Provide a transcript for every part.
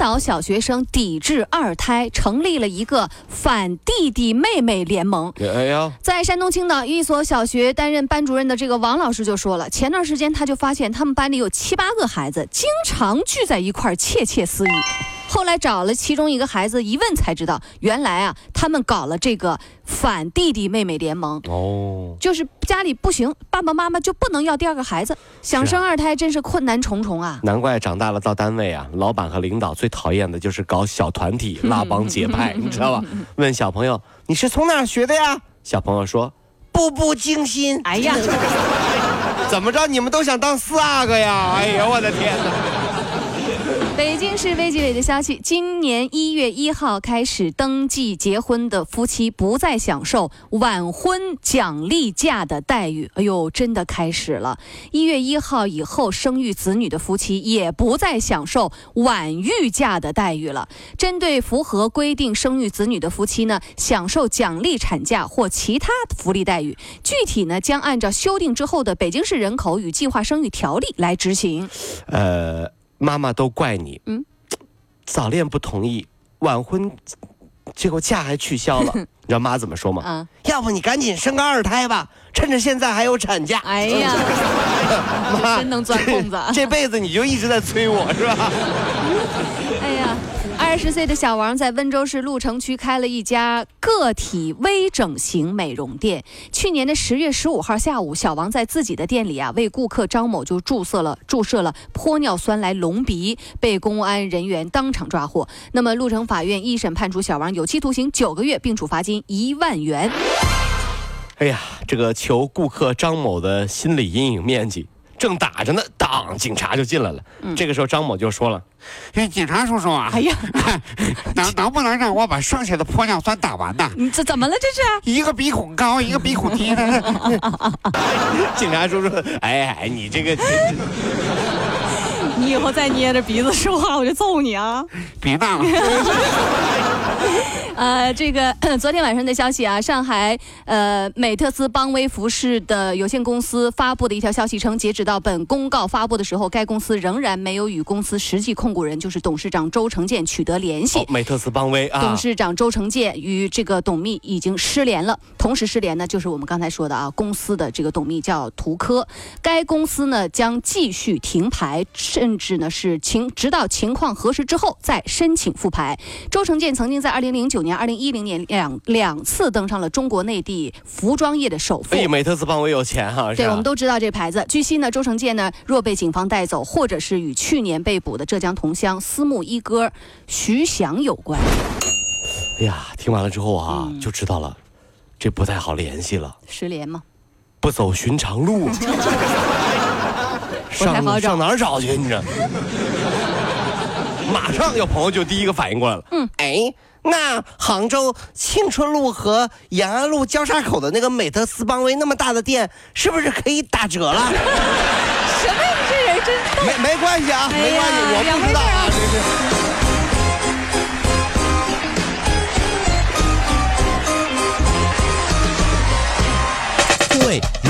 岛小学生抵制二胎，成立了一个反弟弟妹妹联盟。哎呀，在山东青岛一所小学担任班主任的这个王老师就说了，前段时间他就发现他们班里有七八个孩子经常聚在一块儿窃窃私语。后来找了其中一个孩子一问才知道，原来啊，他们搞了这个反弟弟妹妹联盟。哦，就是家里不行，爸爸妈妈就不能要第二个孩子，想生二胎真是困难重重啊。难怪长大了到单位啊，老板和领导最讨厌的就是搞小团体、拉帮结派，你知道吧？问小朋友你是从哪儿学的呀？小朋友说步步惊心。哎呀，怎么着？你们都想当四阿哥呀？哎呀，我的天哪！北京市卫计委的消息，今年一月一号开始登记结婚的夫妻不再享受晚婚奖励假的待遇。哎呦，真的开始了！一月一号以后生育子女的夫妻也不再享受晚育假的待遇了。针对符合规定生育子女的夫妻呢，享受奖励产假或其他福利待遇。具体呢，将按照修订之后的《北京市人口与计划生育条例》来执行。呃。妈妈都怪你，嗯，早恋不同意，晚婚，结果假还取消了，你知道妈怎么说吗？啊，要不你赶紧生个二胎吧，趁着现在还有产假。哎呀，妈真能钻空子，这辈子你就一直在催我是吧？二十岁的小王在温州市鹿城区开了一家个体微整形美容店。去年的十月十五号下午，小王在自己的店里啊，为顾客张某就注射了注射了玻尿酸来隆鼻，被公安人员当场抓获。那么，鹿城法院一审判处小王有期徒刑九个月，并处罚金一万元。哎呀，这个求顾客张某的心理阴影面积。正打着呢，当警察就进来了。这个时候，张某就说了：“警察叔叔啊，哎呀，能能不能让我把剩下的玻尿酸打完呢？你这怎么了？这是一个鼻孔高，一个鼻孔低的。警察叔叔，哎哎，你这个。你以后再捏着鼻子说话，我就揍你啊！别闹了。呃，这个昨天晚上的消息啊，上海呃美特斯邦威服饰的有限公司发布的一条消息称，截止到本公告发布的时候，该公司仍然没有与公司实际控股人，就是董事长周成建取得联系。美特斯邦威啊，董事长周成建与这个董秘已经失联了。同时失联呢，就是我们刚才说的啊，公司的这个董秘叫涂科。该公司呢将继续停牌，甚。甚至呢是情，直到情况核实之后再申请复牌。周成建曾经在二零零九年、二零一零年两两次登上了中国内地服装业的首富。哎，美特斯邦威有钱哈，对，我们都知道这牌子。据悉呢，周成建呢若被警方带走，或者是与去年被捕的浙江同乡私募一哥徐翔有关。哎呀，听完了之后啊，就知道了，这不太好联系了。失联吗？不走寻常路。上上哪儿找去？你这，马上有朋友就第一个反应过来了。嗯，哎，那杭州庆春路和延安路交叉口的那个美特斯邦威那么大的店，是不是可以打折了？什么？你这人真没没关系啊，没关系，我不知道啊，这是。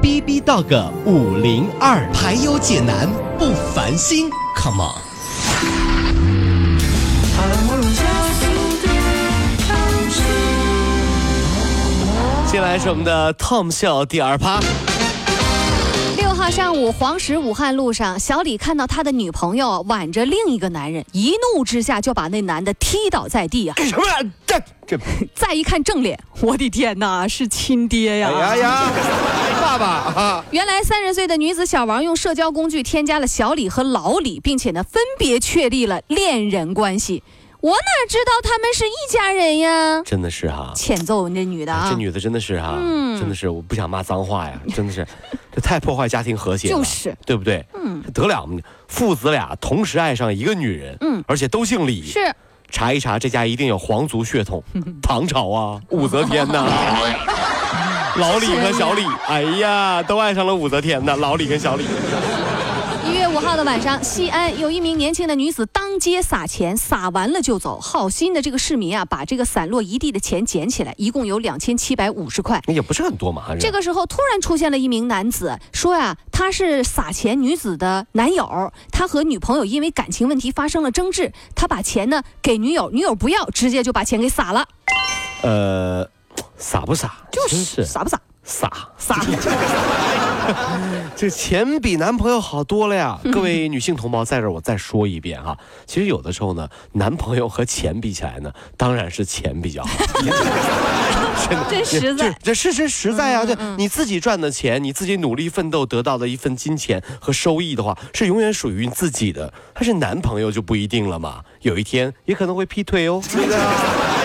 B B Dog 五零二排忧解难不烦心，Come on！接下来是我们的 Tom 笑第二趴。六号上午，黄石武汉路上，小李看到他的女朋友挽着另一个男人，一怒之下就把那男的踢倒在地啊！干什么？这这！再一看正脸，我的天哪，是亲爹呀！哎呀呀！爸爸啊！原来三十岁的女子小王用社交工具添加了小李和老李，并且呢分别确立了恋人关系。我哪知道他们是一家人呀？真的是哈，欠揍你这女的啊！这女的真的是哈，真的是我不想骂脏话呀，真的是，这太破坏家庭和谐了，就是对不对？嗯，得了吗？父子俩同时爱上一个女人，嗯，而且都姓李，是。查一查，这家一定有皇族血统，唐朝啊，武则天呐，老李和小李，哎呀，都爱上了武则天呐，老李跟小李。一月五号的晚上，西安有一名年轻的女子当街撒钱，撒完了就走。好心的这个市民啊，把这个散落一地的钱捡起来，一共有两千七百五十块，也不是很多嘛。这个时候突然出现了一名男子，说呀，他是撒钱女子的男友，他和女朋友因为感情问题发生了争执，他把钱呢给女友，女友不要，直接就把钱给撒了。呃，撒不傻？就是傻不傻？傻傻。这钱比男朋友好多了呀！各位女性同胞，在这我再说一遍哈，其实有的时候呢，男朋友和钱比起来呢，当然是钱比较好。真实在，这事实实在啊！这你自己赚的钱，你自己努力奋斗得到的一份金钱和收益的话，是永远属于你自己的。但是男朋友就不一定了嘛，有一天也可能会劈腿哦。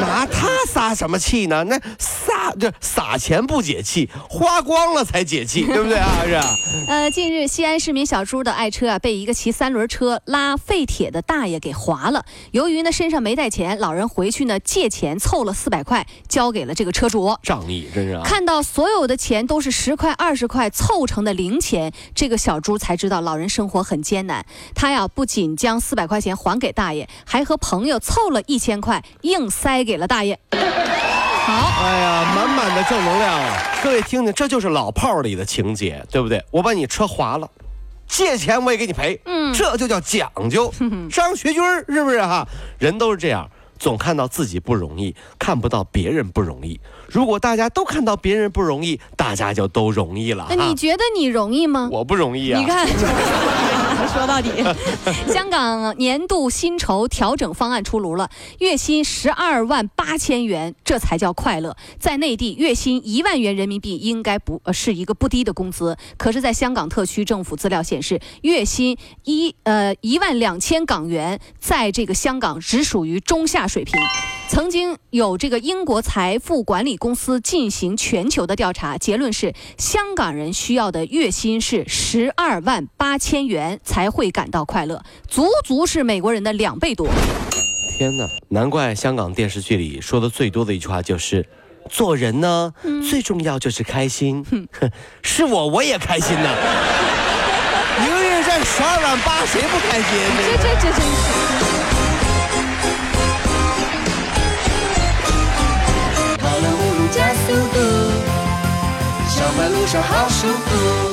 拿他撒什么气呢？那撒这撒钱不解气，花光了才解气，对不对啊？是啊。呃，近日西安市民小朱的爱车啊，被一个骑三轮车拉废铁的大爷给划了。由于呢身上没带钱，老人回去呢借钱凑了四百块，交给了这个车主。仗义，真是啊。看到所有的钱都是十块、二十块凑成的零钱，这个小朱才知道老人生活很艰难。他呀不仅将四百块钱还给大爷，还和朋友凑了一千块硬塞。给了大爷，好，哎呀，满满的正能量啊！各位听听，这就是老炮里的情节，对不对？我把你车划了，借钱我也给你赔，嗯，这就叫讲究。张学军是不是哈？人都是这样，总看到自己不容易，看不到别人不容易。如果大家都看到别人不容易，大家就都容易了。那你觉得你容易吗？我不容易啊！你看。说到底，香港年度薪酬调整方案出炉了，月薪十二万八千元，这才叫快乐。在内地，月薪一万元人民币应该不呃是一个不低的工资。可是，在香港特区政府资料显示，月薪一呃一万两千港元，在这个香港只属于中下水平。曾经有这个英国财富管理公司进行全球的调查，结论是香港人需要的月薪是十二万八千元才会感到快乐，足足是美国人的两倍多。天哪，难怪香港电视剧里说的最多的一句话就是，做人呢最重要就是开心。是我我也开心呐，一个月赚十二万八，谁不开心？这这这真是。加速度，上班路上好舒服。